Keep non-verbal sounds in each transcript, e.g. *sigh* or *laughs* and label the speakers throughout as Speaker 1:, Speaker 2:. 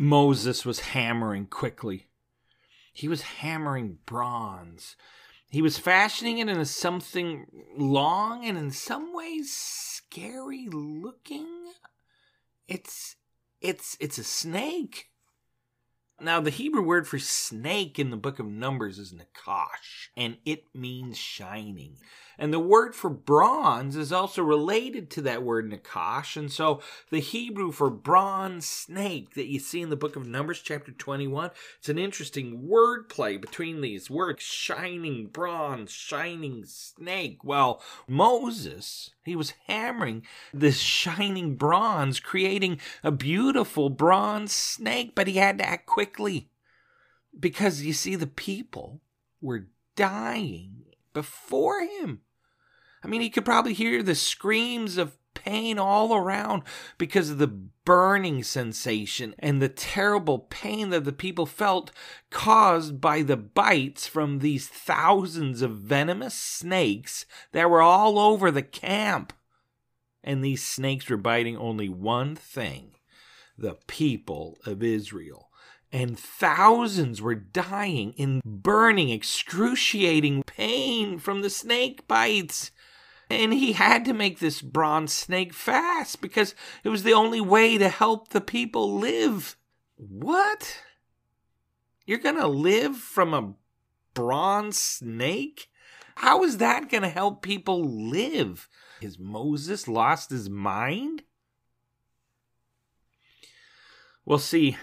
Speaker 1: Moses was hammering quickly. He was hammering bronze. He was fashioning it into something long and in some ways scary looking. It's it's it's a snake. Now the Hebrew word for snake in the book of Numbers is nakash, and it means shining. And the word for bronze is also related to that word Nakash. And so the Hebrew for bronze snake that you see in the book of Numbers, chapter 21, it's an interesting word play between these words shining bronze, shining snake. Well, Moses, he was hammering this shining bronze, creating a beautiful bronze snake, but he had to act quickly because you see, the people were dying before him. I mean, he could probably hear the screams of pain all around because of the burning sensation and the terrible pain that the people felt caused by the bites from these thousands of venomous snakes that were all over the camp. And these snakes were biting only one thing the people of Israel and thousands were dying in burning, excruciating pain from the snake bites. And he had to make this bronze snake fast because it was the only way to help the people live. What? You're gonna live from a bronze snake? How is that gonna help people live? Has Moses lost his mind? Well, see,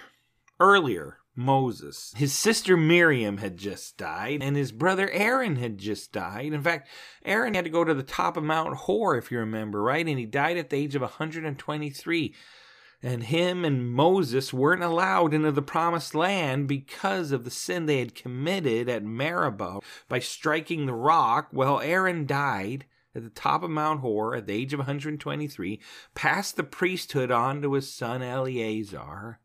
Speaker 1: earlier, Moses. His sister Miriam had just died, and his brother Aaron had just died. In fact, Aaron had to go to the top of Mount Hor, if you remember, right? And he died at the age of 123. And him and Moses weren't allowed into the promised land because of the sin they had committed at Meribah by striking the rock. Well, Aaron died at the top of Mount Hor at the age of 123, passed the priesthood on to his son Eleazar.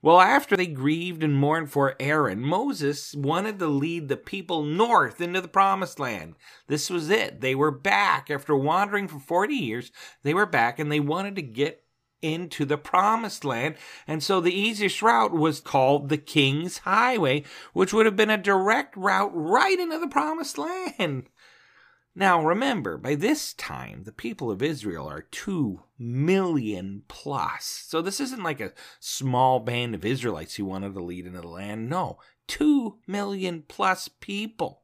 Speaker 1: Well, after they grieved and mourned for Aaron, Moses wanted to lead the people north into the promised land. This was it. They were back. After wandering for 40 years, they were back and they wanted to get into the promised land. And so the easiest route was called the King's Highway, which would have been a direct route right into the promised land. Now remember, by this time, the people of Israel are 2 million plus. So this isn't like a small band of Israelites who wanted to lead into the land. No, 2 million plus people.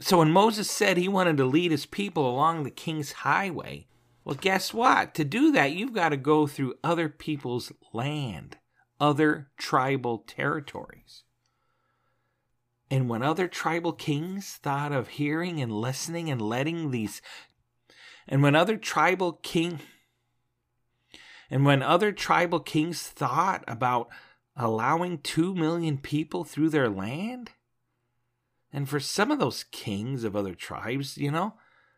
Speaker 1: So when Moses said he wanted to lead his people along the king's highway, well, guess what? To do that, you've got to go through other people's land, other tribal territories. And when other tribal kings thought of hearing and listening and letting these, and when other tribal king, and when other tribal kings thought about allowing two million people through their land, and for some of those kings of other tribes, you know,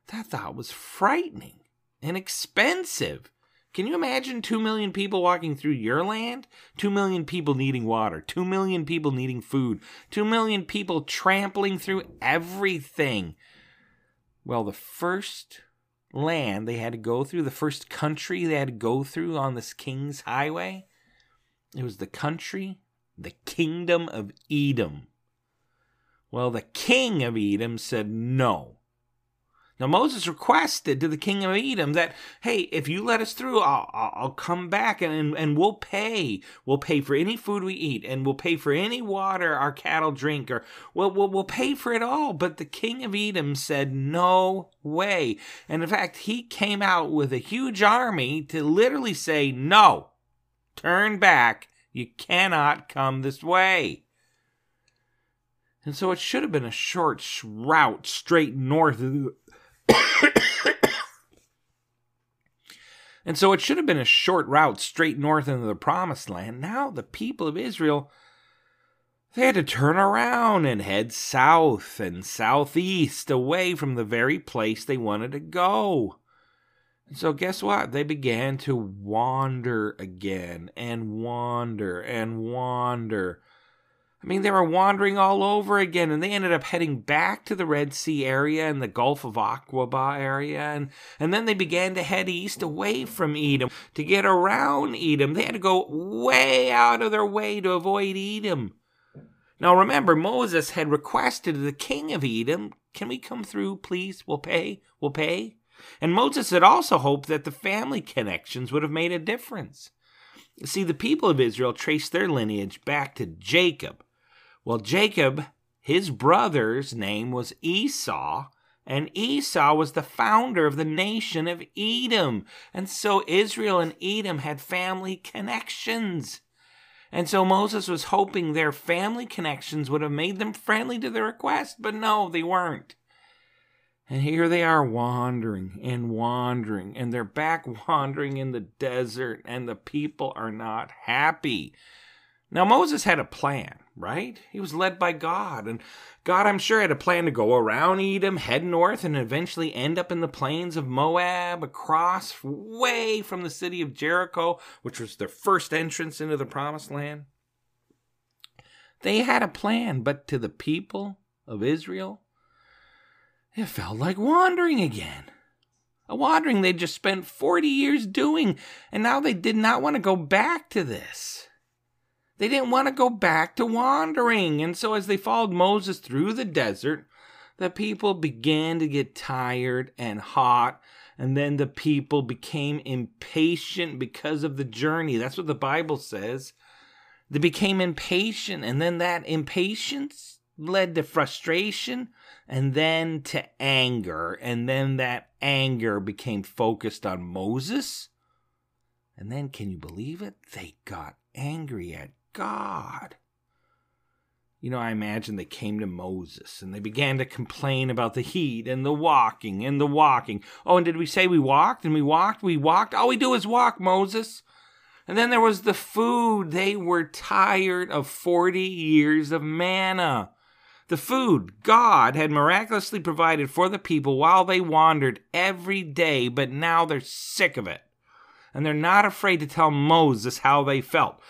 Speaker 1: that thought was frightening and expensive Can you imagine 2 million people walking through your land? 2 million people needing water, 2 million people needing food, 2 million people trampling through everything. Well, the first land they had to go through, the first country they had to go through on this king's highway, it was the country, the kingdom of Edom. Well, the king of Edom said no. Now Moses requested to the king of Edom that, hey, if you let us through, I'll, I'll come back and, and, we'll pay. We'll pay for any food we eat and we'll pay for any water our cattle drink or we'll, we'll, we'll pay for it all. But the king of Edom said, no way. And in fact, he came out with a huge army to literally say, no, turn back. You cannot come this way. And so it should have been a short route straight north *coughs* and so it should have been a short route straight north into the promised land. Now the people of Israel they had to turn around and head south and southeast away from the very place they wanted to go. And so, guess what? They began to wander again and wander and wander I mean, they were wandering all over again, and they ended up heading back to the Red Sea area and the Gulf of Aqaba area, and, and then they began to head east away from Edom. To get around Edom, they had to go way out of their way to avoid Edom. Now remember, Moses had requested the king of Edom, Can we come through, please? We'll pay, we'll pay. And Moses had also hoped that the family connections would have made a difference. See, the people of Israel traced their lineage back to Jacob, well, Jacob, his brother's name was Esau, and Esau was the founder of the nation of Edom. And so Israel and Edom had family connections. And so Moses was hoping their family connections would have made them friendly to the request, but no, they weren't. And here they are wandering and wandering, and they're back *laughs* wandering in the desert, and the people are not happy. Now, Moses had a plan right? He was led by God. And God, I'm sure, had a plan to go around Edom, head north, and eventually end up in the plains of Moab, across way from the city of Jericho, which was their first entrance into the promised land. They had a plan, but to the people of Israel, it felt like wandering again. A wandering they'd just spent 40 years doing, and now they did not want to go back to this. They didn't want to go back to wandering. And so, as they followed Moses through the desert, the people began to get tired and hot. And then the people became impatient because of the journey. That's what the Bible says. They became impatient. And then that impatience led to frustration and then to anger. And then that anger became focused on Moses. And then, can you believe it? They got angry at God. You know, I imagine they came to Moses and they began to complain about the heat and the walking and the walking. Oh, and did we say we walked and we walked? We walked. All we do is walk, Moses. And then there was the food. They were tired of 40 years of manna. The food God had miraculously provided for the people while they wandered every day, but now they're sick of it. And they're not afraid to tell Moses how they felt.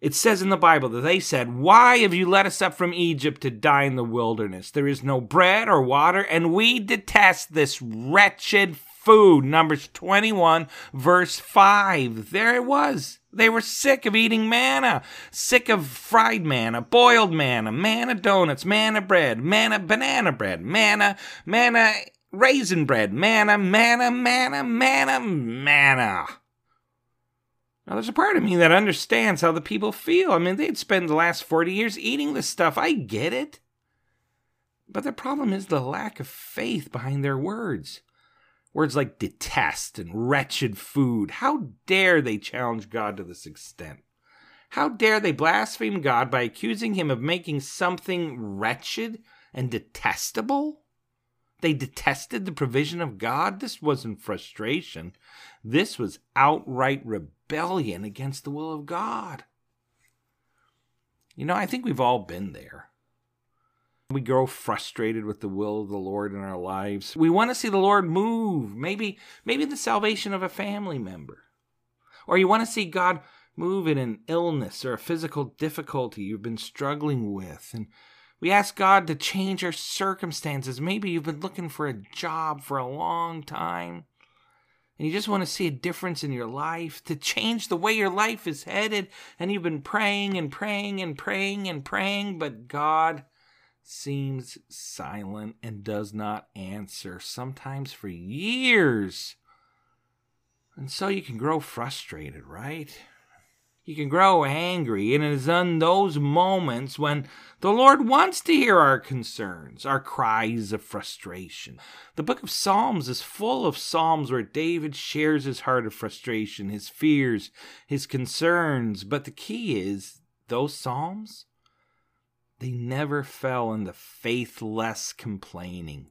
Speaker 1: It says in the Bible that they said, Why have you led us up from Egypt to die in the wilderness? There is no bread or water, and we detest this wretched food. Numbers 21, verse 5. There it was. They were sick of eating manna, sick of fried manna, boiled manna, manna donuts, manna bread, manna banana bread, manna, manna raisin bread, manna, manna, manna, manna, manna. Now, there's a part of me that understands how the people feel. I mean, they'd spend the last 40 years eating this stuff. I get it. But the problem is the lack of faith behind their words. Words like detest and wretched food. How dare they challenge God to this extent? How dare they blaspheme God by accusing him of making something wretched and detestable? They detested the provision of God. This wasn't frustration. This was outright rebellion against the will of God. You know, I think we've all been there. We grow frustrated with the will of the Lord in our lives. We want to see the Lord move, maybe maybe the salvation of a family member. Or you want to see God move in an illness or a physical difficulty you've been struggling with. And we ask God to change our circumstances. Maybe you've been looking for a job for a long time and you just want to see a difference in your life, to change the way your life is headed, and you've been praying and praying and praying and praying, but God seems silent and does not answer, sometimes for years. And so you can grow frustrated, right? You can grow angry, and it is in those moments when the Lord wants to hear our concerns, our cries of frustration. The book of Psalms is full of Psalms where David shares his heart of frustration, his fears, his concerns. But the key is those Psalms, they never fell into faithless complaining.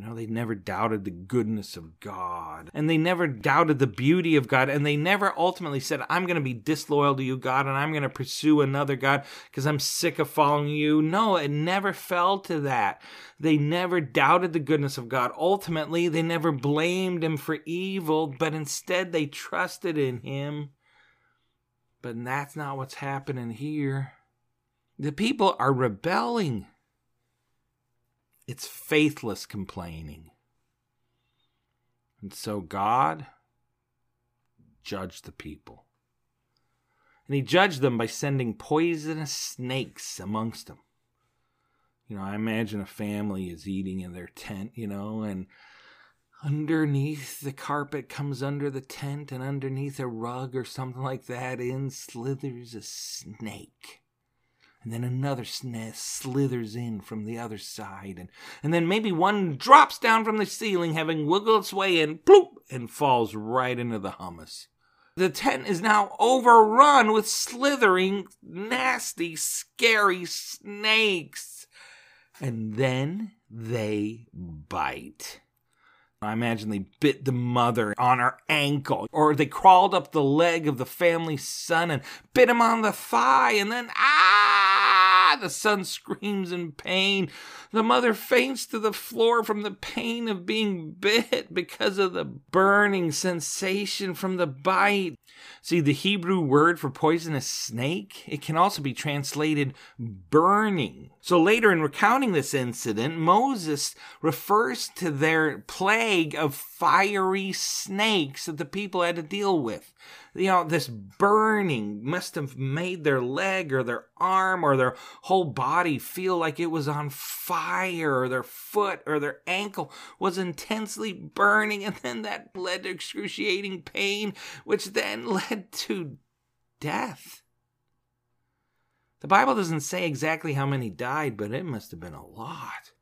Speaker 1: You know, they never doubted the goodness of God, and they never doubted the beauty of God, and they never ultimately said, I'm going to be disloyal to you, God, and I'm going to pursue another God because I'm sick of following you. No, it never fell to that. They never doubted the goodness of God. Ultimately, they never blamed Him for evil, but instead they trusted in Him. But that's not what's happening here. The people are rebelling. It's faithless complaining. And so God judged the people. And he judged them by sending poisonous snakes amongst them. You know, I imagine a family is eating in their tent, you know, and underneath the carpet comes under the tent, and underneath a rug or something like that, in slithers a snake and then another snake slithers in from the other side, and, and then maybe one drops down from the ceiling, having wiggled its way in, bloop, and falls right into the hummus. The tent is now overrun with slithering, nasty, scary snakes. And then they bite. I imagine they bit the mother on her ankle, or they crawled up the leg of the family son and bit him on the thigh, and then ah! The son screams in pain. The mother faints to the floor from the pain of being bit because of the burning sensation from the bite. See, the Hebrew word for poisonous snake, it can also be translated burning. So later in recounting this incident, Moses refers to their plague of fiery snakes that the people had to deal with you know, this burning must have made their leg or their arm or their whole body feel like it was on fire, or their foot or their ankle was intensely burning, *laughs* and then that led to excruciating pain, which then *laughs* led to death. The Bible doesn't say exactly how many died, but it must have been a lot.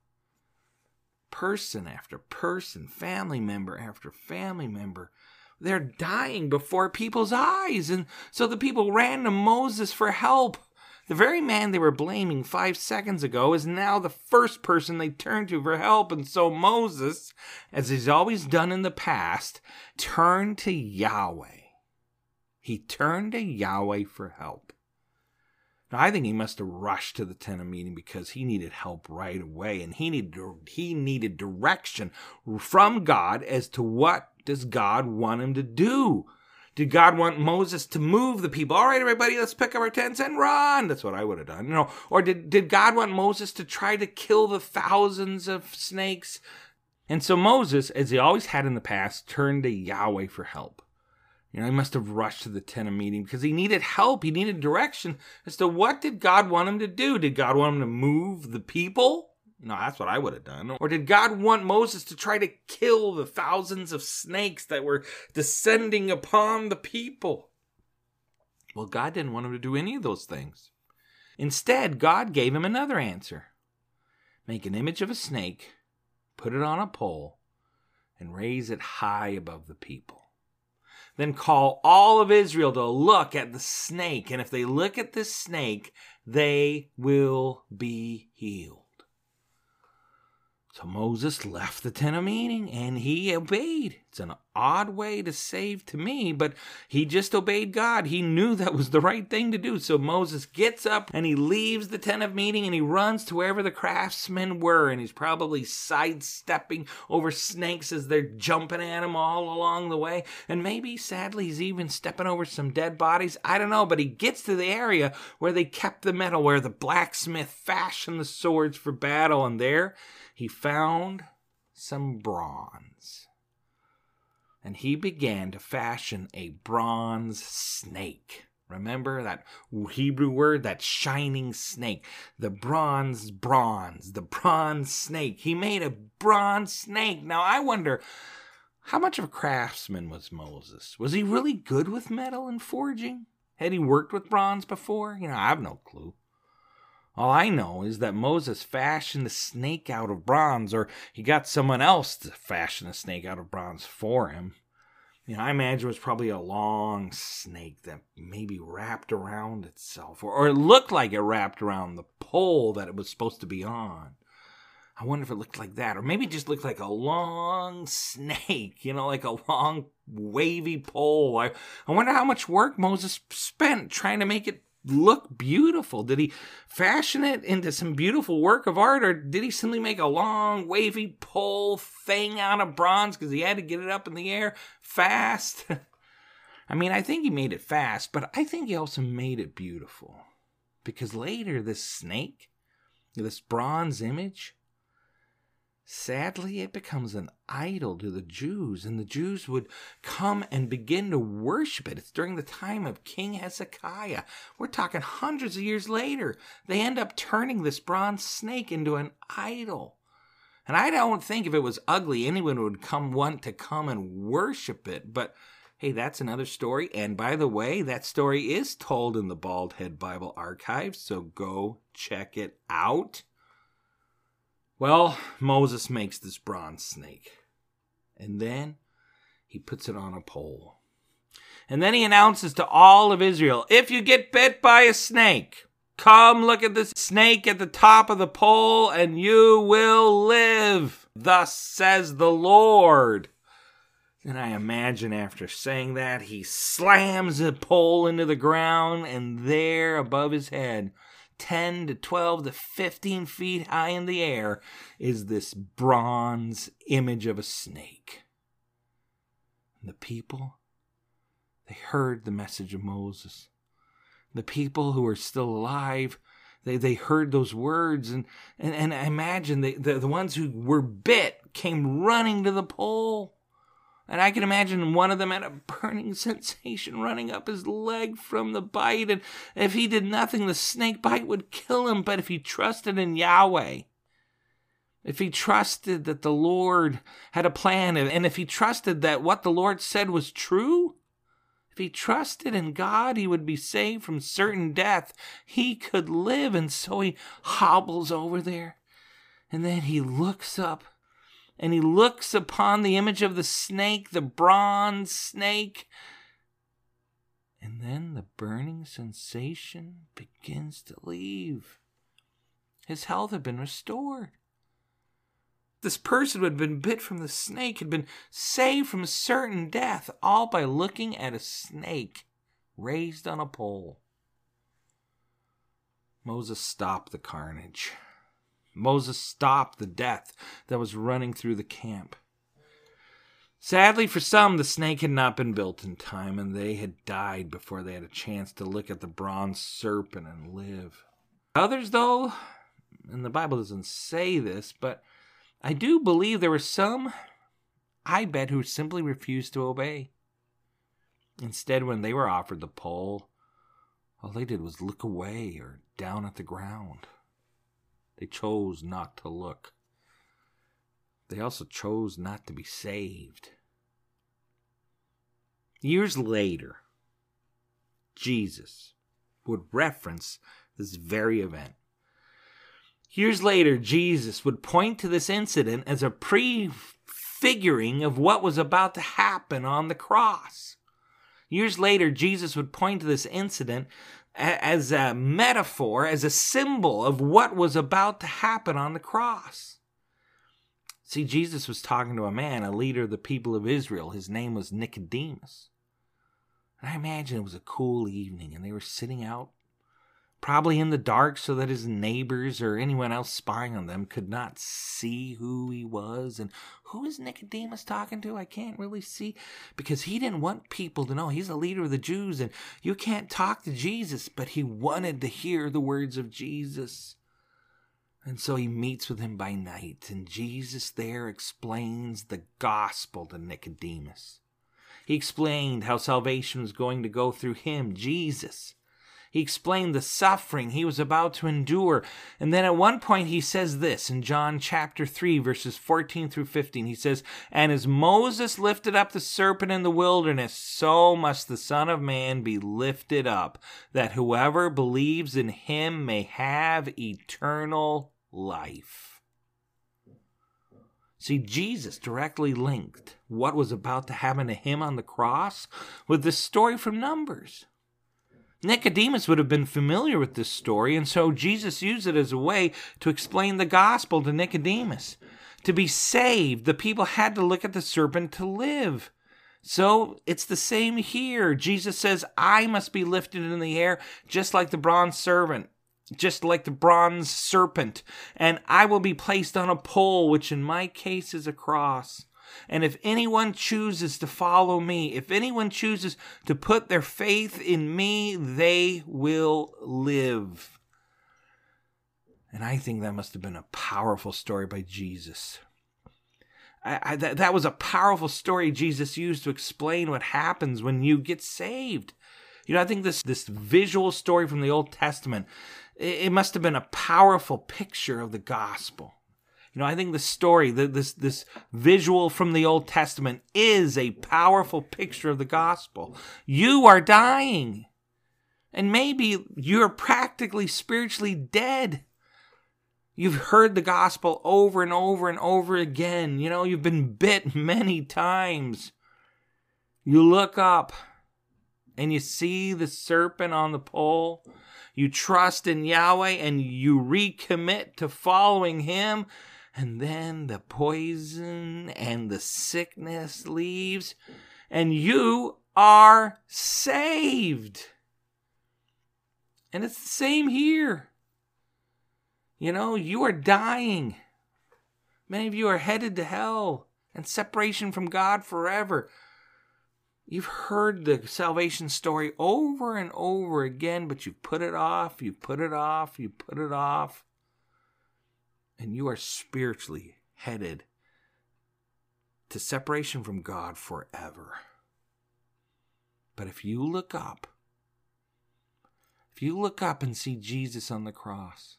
Speaker 1: Person after person, family member after family member they're dying before people's eyes. And so the people ran to Moses for help. The very man they were blaming five seconds ago is now the first person they turn to for help. And so Moses, as he's always done in the past, turned to Yahweh. He turned to Yahweh for help. I think he must have rushed to the tent of meeting because he needed help right away, and he needed he needed direction from God as to what does God want him to do? Did God want Moses to move the people? All right, everybody, let's pick up our tents and run. That's what I would have done. You know, or did, did God want Moses to try to kill the thousands of snakes? And so Moses, as he always had in the past, turned to Yahweh for help. You know, he must have rushed to the tent of meeting because he needed help. He needed direction as to what did God want him to do? Did God want him to move the people? No, that's what I would have done. Or did God want Moses to try to kill the thousands of snakes that were descending upon the people? Well, God didn't want him to do any of those things. Instead, God gave him another answer make an image of a snake, put it on a pole, and raise it high above the people. Then call all of Israel to look at the snake, and if they look at the snake, they will be healed. So Moses left the tent of meeting and he obeyed. It's an odd way to save to me, but he just obeyed God. He knew that was the right thing to do. So Moses gets up and he leaves the tent of meeting and he runs to wherever the craftsmen were. And he's probably sidestepping over snakes as they're jumping at him all along the way. And maybe, sadly, he's even stepping over some dead bodies. I don't know, but he gets to the area where they kept the metal, where the blacksmith fashioned the swords for battle. And there he found some bronze and he began to fashion a bronze snake. Remember that Hebrew word, that shining snake, the bronze bronze, the bronze snake. He made a bronze snake. Now I wonder how much of a craftsman was Moses? Was he really good with metal and forging? Had he worked with bronze before? You know, I have no clue. All I know is that Moses fashioned the snake out of bronze, or he got someone else to fashion a snake out of bronze for him. You know, I imagine it was probably a long snake that maybe wrapped around itself, or, or it looked like it wrapped around the pole that it was supposed to be on. I wonder if it looked like that, or maybe it just looked like a long *laughs* snake, you know, like a long wavy pole. I, I wonder how much work Moses spent trying to make it look beautiful? Did he fashion it into some beautiful work of art, or did he simply make a long, wavy pole thing out of bronze because he had to get it up in the air fast? *laughs* I mean, I think he made it fast, but I think he also made it beautiful. Because later, this snake, this bronze image, Sadly, it becomes an idol to the Jews, and the Jews would come and begin to worship it. It's during the time of King Hezekiah. We're talking hundreds of years later. They end up turning this bronze snake into an idol. And I don't think if it was ugly, anyone would come want to come and worship it. But hey, that's another story. And by the way, that story is told in the Bald Head Bible Archive, so go check it out. Well, Moses makes this bronze snake. And then he puts it on a pole. And then he announces to all of Israel if you get bit by a snake, come look at this snake at the top of the pole and you will live. Thus says the Lord. And I imagine after saying that, he slams the pole into the ground, and there above his head 10 to 12 to 15 feet high in the air is this bronze image of a snake. And the people, they heard the message of Moses. The people who are still alive, they, they heard those words. And, and, and I imagine the, the, the ones who were bit came running to the pole and I can imagine one of them had a burning *laughs* sensation running up his leg from the bite. And if he did nothing, the snake bite would kill him. But if he trusted in Yahweh, if he trusted that the Lord had a plan, and if he trusted that what the Lord said was true, if he trusted in God, he would be saved from certain death. He could live. And so he hobbles over there. And then he looks up and he looks upon the image of the snake, the bronze snake. And then the burning sensation begins to leave. His health had been restored. This person who had been bit from the snake had been saved from certain death, all by looking at a snake raised on a pole. Moses stopped the carnage. Moses stopped the death that was running through the camp. Sadly for some, the snake had not been built in time, and they had died before they had a chance to look at the bronze serpent and live. Others, though, and the Bible doesn't say this, but I do believe there were some, I bet, who simply refused to obey. Instead, when they were offered the pole, all they did was look away or down at the ground. They chose not to look. They also chose not to be saved. Years later, Jesus would reference this very event. Years later, Jesus would point to this incident as a prefiguring of what was about to happen on the cross. Years later, Jesus would point to this incident as a metaphor, as a symbol of what was about to happen on the cross. See, Jesus was talking to a man, a leader of the people of Israel. His name was Nicodemus. And I imagine it was a cool evening, and they were sitting out, probably in the dark, so that his neighbors or anyone else spying on them could not see who he was. And who is Nicodemus talking to? I can't really see because he didn't want people to know he's a leader of the Jews, and you can't talk to Jesus, but he wanted to hear the words of Jesus. And so he meets with him by night, and Jesus there explains the gospel to Nicodemus. He explained how salvation was going to go through him, Jesus. He explained the suffering he was about to endure. And then at one point he says this in John chapter 3, verses 14 through 15. He says, And as Moses lifted up the serpent in the wilderness, so must the Son of Man be lifted up, that whoever believes in him may have eternal life. See, Jesus directly linked what was about to happen to him on the cross with the story from Numbers. Nicodemus would have been familiar with this story, and so Jesus used it as a way to explain the gospel to Nicodemus. To be saved, the people had to look at the serpent to live. So it's the same here. Jesus says, I must be lifted in the air just like the bronze servant just like the bronze serpent, and I will be placed on a pole, which in my case is a cross. And if anyone chooses to follow me, if anyone chooses to put their faith in me, they will live. And I think that must have been a powerful story by Jesus. I, I, that, that was a powerful story Jesus used to explain what happens when you get saved. You know, I think this this visual story from the Old Testament it must have been a powerful picture of the gospel. You know, I think the story, this this visual from the Old Testament is a powerful picture of the gospel. You are dying. And maybe you're practically spiritually dead. You've heard the gospel over and over and over again. You know, you've been bit many times. You look up and you see the serpent on the pole you trust in Yahweh and you recommit to following Him, and then the poison and the sickness leaves, and you are saved. And it's the same here. You know, you are dying. Many of you are headed to hell and separation from God forever. You've heard the salvation story over and over again, but you put it off, you put it off, you put it off, and you are spiritually headed to separation from God forever. But if you look up, if you look up and see Jesus on the cross,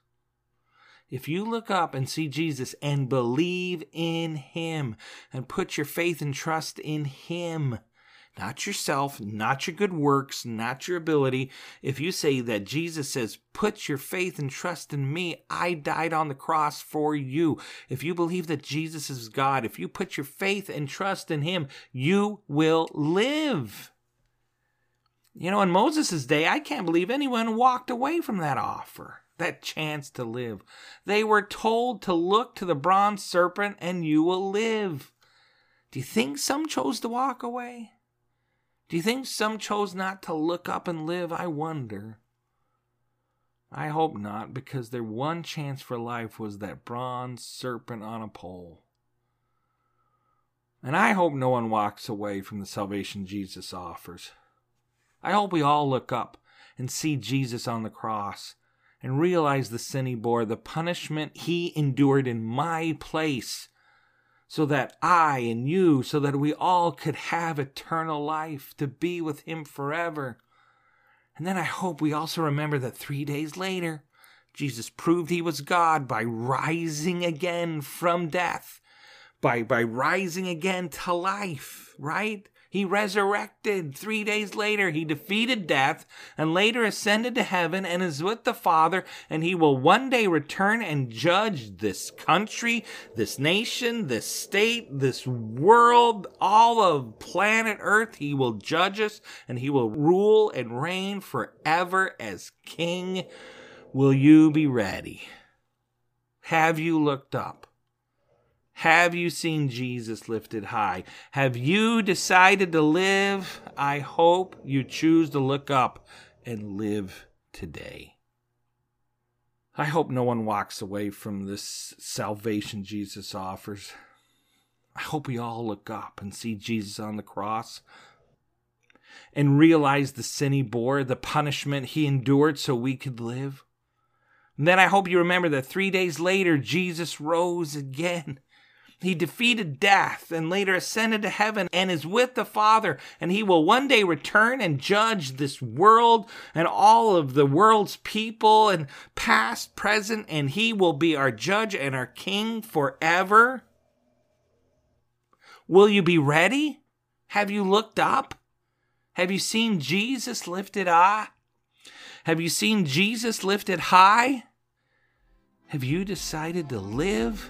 Speaker 1: if you look up and see Jesus and believe in Him and put your faith and trust in Him, not yourself, not your good works, not your ability. If you say that Jesus says, Put your faith and trust in me, I died on the cross for you. If you believe that Jesus is God, if you put your faith and trust in him, you will live. You know, in Moses' day, I can't believe anyone walked away from that offer, that chance to live. They were told to look to the bronze serpent and you will live. Do you think some chose to walk away? Do you think some chose not to look up and live? I wonder. I hope not, because their one chance for life was that bronze serpent on a pole. And I hope no one walks away from the salvation Jesus offers. I hope we all look up and see Jesus on the cross and realize the sin he bore, the punishment he endured in my place so that I and you, so that we all could have eternal life to be with Him forever. And then I hope we also remember that three days later, Jesus proved He was God by rising again from death, by, by rising again to life, right? He resurrected. Three days later, he defeated death and later ascended to heaven and is with the Father. And he will one day return and judge this country, this nation, this state, this world, all of planet Earth. He will judge us and he will rule and reign forever as King. Will you be ready? Have you looked up? Have you seen Jesus lifted high? Have you decided to live? I hope you choose to look up and live today. I hope no one walks away from this salvation Jesus offers. I hope we all look up and see Jesus on the cross and realize the sin he bore, the punishment he endured so we could live. And then I hope you remember that three days later, Jesus rose again. He defeated death and later ascended to heaven and is with the Father. And he will one day return and judge this world and all of the world's people and past, present, and he will be our judge and our king forever. Will you be ready? Have you looked up? Have you seen Jesus lifted high? Have you seen Jesus lifted high? Have you decided to live?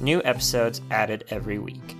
Speaker 2: New episodes added every week.